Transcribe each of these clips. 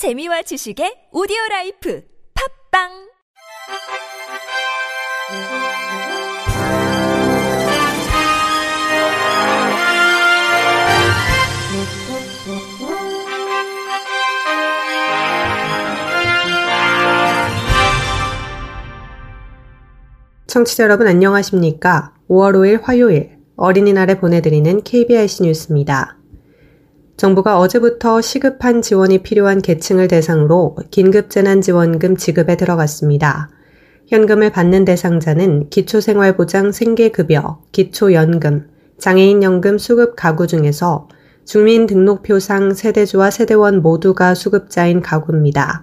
재미와 지식의 오디오 life 팟빵 청취자 여러분 안녕하십니까? 5월 5일 화요일 어린이날에 보내드리는 KBIC 뉴스입니다. 정부가 어제부터 시급한 지원이 필요한 계층을 대상으로 긴급재난지원금 지급에 들어갔습니다. 현금을 받는 대상자는 기초생활보장 생계급여, 기초연금, 장애인연금 수급 가구 중에서 주민등록표상 세대주와 세대원 모두가 수급자인 가구입니다.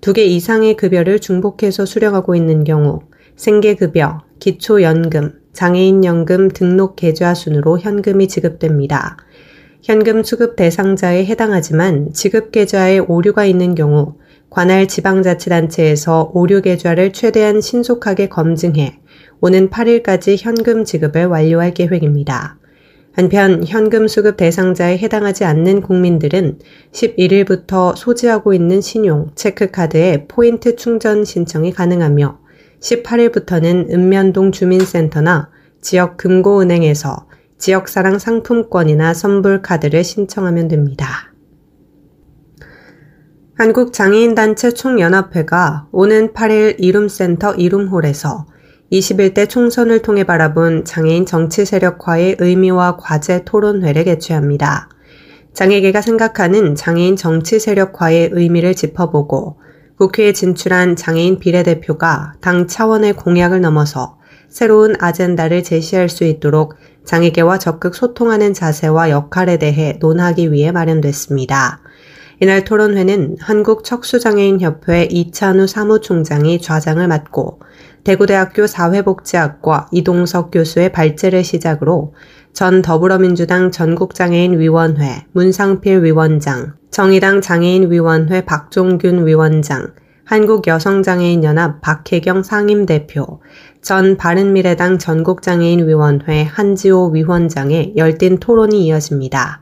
두 개 이상의 급여를 중복해서 수령하고 있는 경우 생계급여, 기초연금, 장애인연금 등록 계좌 순으로 현금이 지급됩니다. 현금 수급 대상자에 해당하지만 지급 계좌에 오류가 있는 경우 관할 지방자치단체에서 오류 계좌를 최대한 신속하게 검증해 오는 8일까지 현금 지급을 완료할 계획입니다. 한편 현금 수급 대상자에 해당하지 않는 국민들은 11일부터 소지하고 있는 신용, 체크카드에 포인트 충전 신청이 가능하며 18일부터는 읍면동 주민센터나 지역 금고은행에서 지역사랑 상품권이나 선불 카드를 신청하면 됩니다. 한국장애인단체 총연합회가 오는 8일 이룸센터 이룸홀에서 21대 총선을 통해 바라본 장애인 정치 세력화의 의미와 과제 토론회를 개최합니다. 장애계가 생각하는 장애인 정치 세력화의 의미를 짚어보고 국회에 진출한 장애인 비례대표가 당 차원의 공약을 넘어서 새로운 아젠다를 제시할 수 있도록 장애계와 적극 소통하는 자세와 역할에 대해 논하기 위해 마련됐습니다. 이날 토론회는 한국척수장애인협회 이찬우 사무총장이 좌장을 맡고 대구대학교 사회복지학과 이동석 교수의 발제를 시작으로 전 더불어민주당 전국장애인위원회 문상필 위원장, 정의당 장애인위원회 박종균 위원장, 한국여성장애인연합 박혜경 상임대표, 전 바른미래당 전국장애인위원회 한지호 위원장의 열띤 토론이 이어집니다.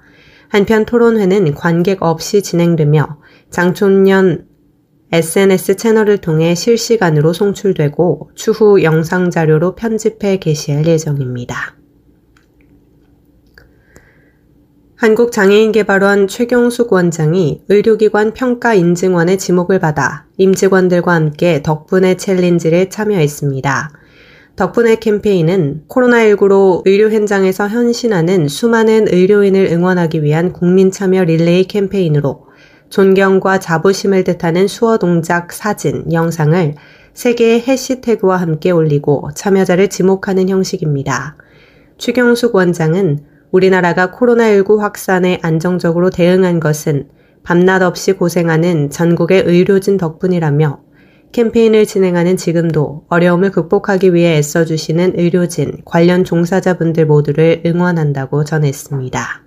한편 토론회는 관객 없이 진행되며 장촌년 SNS 채널을 통해 실시간으로 송출되고 추후 영상 자료로 편집해 게시할 예정입니다. 한국장애인개발원 최경숙 원장이 의료기관 평가 인증원의 지목을 받아 임직원들과 함께 덕분에 챌린지를 참여했습니다. 덕분에 캠페인은 코로나19로 의료 현장에서 현신하는 수많은 의료인을 응원하기 위한 국민 참여 릴레이 캠페인으로 존경과 자부심을 뜻하는 수어 동작 사진, 영상을 세 개의 해시태그와 함께 올리고 참여자를 지목하는 형식입니다. 최경숙 원장은 우리나라가 코로나19 확산에 안정적으로 대응한 것은 밤낮 없이 고생하는 전국의 의료진 덕분이라며 캠페인을 진행하는 지금도 어려움을 극복하기 위해 애써주시는 의료진, 관련 종사자분들 모두를 응원한다고 전했습니다.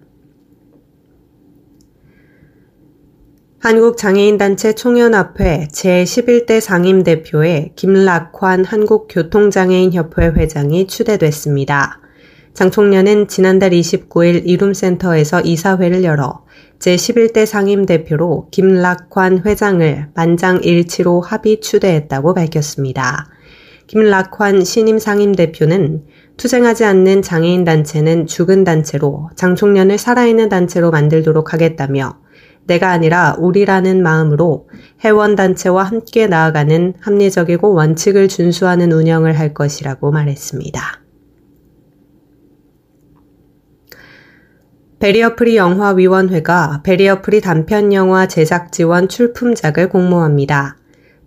한국장애인단체 총연합회 제11대 상임대표의 김락환 한국교통장애인협회 회장이 추대됐습니다. 장 총련은 지난달 29일 이룸센터에서 이사회를 열어 제11대 상임대표로 김락환 회장을 만장일치로 합의 추대했다고 밝혔습니다. 김락환 신임 상임대표는 투쟁하지 않는 장애인 단체는 죽은 단체로 장 총련을 살아있는 단체로 만들도록 하겠다며 내가 아니라 우리라는 마음으로 회원단체와 함께 나아가는 합리적이고 원칙을 준수하는 운영을 할 것이라고 말했습니다. 베리어프리 영화위원회가 베리어프리 단편영화 제작 지원 출품작을 공모합니다.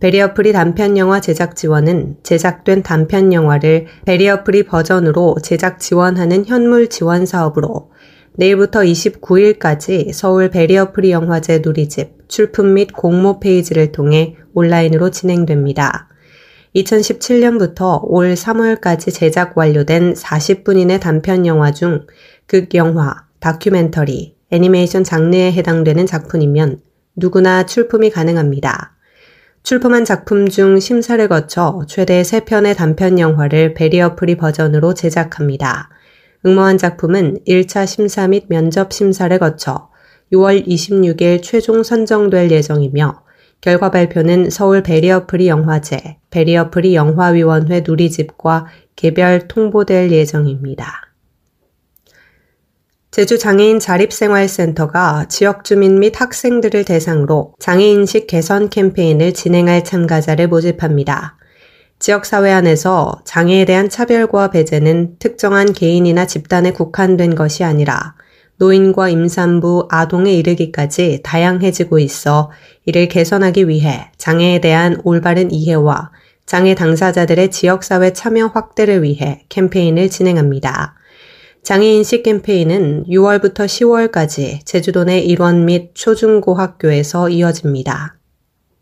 베리어프리 단편영화 제작 지원은 제작된 단편영화를 베리어프리 버전으로 제작 지원하는 현물 지원 사업으로 내일부터 29일까지 서울 베리어프리 영화제 누리집 출품 및 공모 페이지를 통해 온라인으로 진행됩니다. 2017년부터 올 3월까지 제작 완료된 40분 이내 단편 영화 중 극영화, 다큐멘터리, 애니메이션 장르에 해당되는 작품이면 누구나 출품이 가능합니다. 출품한 작품 중 심사를 거쳐 최대 3편의 단편 영화를 베리어 프리 버전으로 제작합니다. 응모한 작품은 1차 심사 및 면접 심사를 거쳐 6월 26일 최종 선정될 예정이며 결과 발표는 서울 베리어프리 영화제, 베리어프리 영화위원회 누리집과 개별 통보될 예정입니다. 제주 장애인 자립생활센터가 지역 주민 및 학생들을 대상으로 장애인식 개선 캠페인을 진행할 참가자를 모집합니다. 지역사회 안에서 장애에 대한 차별과 배제는 특정한 개인이나 집단에 국한된 것이 아니라 노인과 임산부, 아동에 이르기까지 다양해지고 있어 이를 개선하기 위해 장애에 대한 올바른 이해와 장애 당사자들의 지역사회 참여 확대를 위해 캠페인을 진행합니다. 장애인식 캠페인은 6월부터 10월까지 제주도 내 일원 및 초중고 학교에서 이어집니다.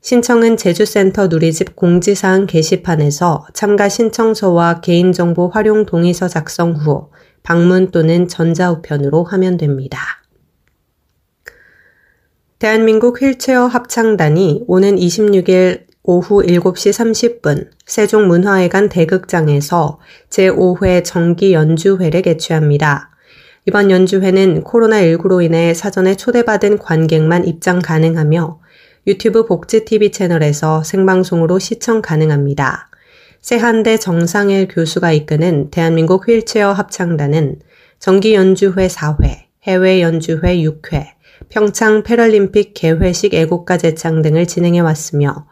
신청은 제주센터 누리집 공지사항 게시판에서 참가 신청서와 개인정보 활용 동의서 작성 후 방문 또는 전자우편으로 하면 됩니다. 대한민국 휠체어 합창단이 오는 26일 오후 7시 30분 세종문화회관 대극장에서 제5회 정기 연주회를 개최합니다. 이번 연주회는 코로나19로 인해 사전에 초대받은 관객만 입장 가능하며 유튜브 복지TV 채널에서 생방송으로 시청 가능합니다. 세한대 정상일 교수가 이끄는 대한민국 휠체어 합창단은 정기 연주회 4회, 해외 연주회 6회, 평창 패럴림픽 개회식 애국가 제창 등을 진행해 왔으며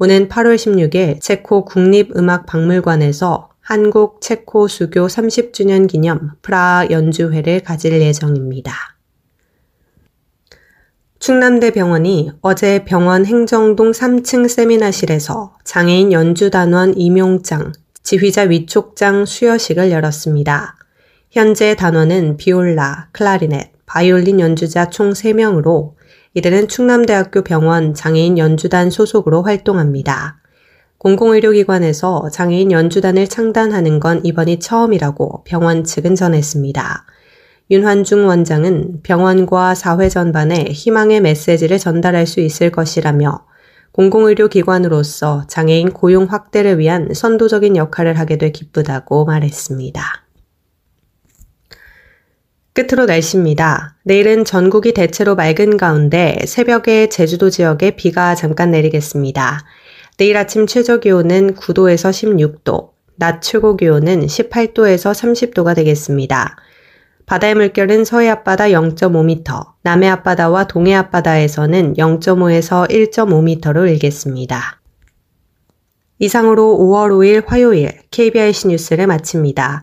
오는 8월 16일 체코 국립음악박물관에서 한국 체코 수교 30주년 기념 프라하 연주회를 가질 예정입니다. 충남대병원이 어제 병원 행정동 3층 세미나실에서 장애인 연주단원 임용장, 지휘자 위촉장 수여식을 열었습니다. 현재 단원은 비올라, 클라리넷, 바이올린 연주자 총 3명으로 이들은 충남대학교 병원 장애인 연주단 소속으로 활동합니다. 공공의료기관에서 장애인 연주단을 창단하는 건 이번이 처음이라고 병원 측은 전했습니다. 윤환중 원장은 병원과 사회 전반에 희망의 메시지를 전달할 수 있을 것이라며 공공의료기관으로서 장애인 고용 확대를 위한 선도적인 역할을 하게 돼 기쁘다고 말했습니다. 끝으로 날씨입니다. 내일은 전국이 대체로 맑은 가운데 새벽에 제주도 지역에 비가 잠깐 내리겠습니다. 내일 아침 최저 기온은 9도에서 16도, 낮 최고 기온은 18도에서 30도가 되겠습니다. 바다의 물결은 서해 앞바다 0.5m, 남해 앞바다와 동해 앞바다에서는 0.5에서 1.5m로 일겠습니다. 이상으로 5월 5일 화요일 KBIC 뉴스를 마칩니다.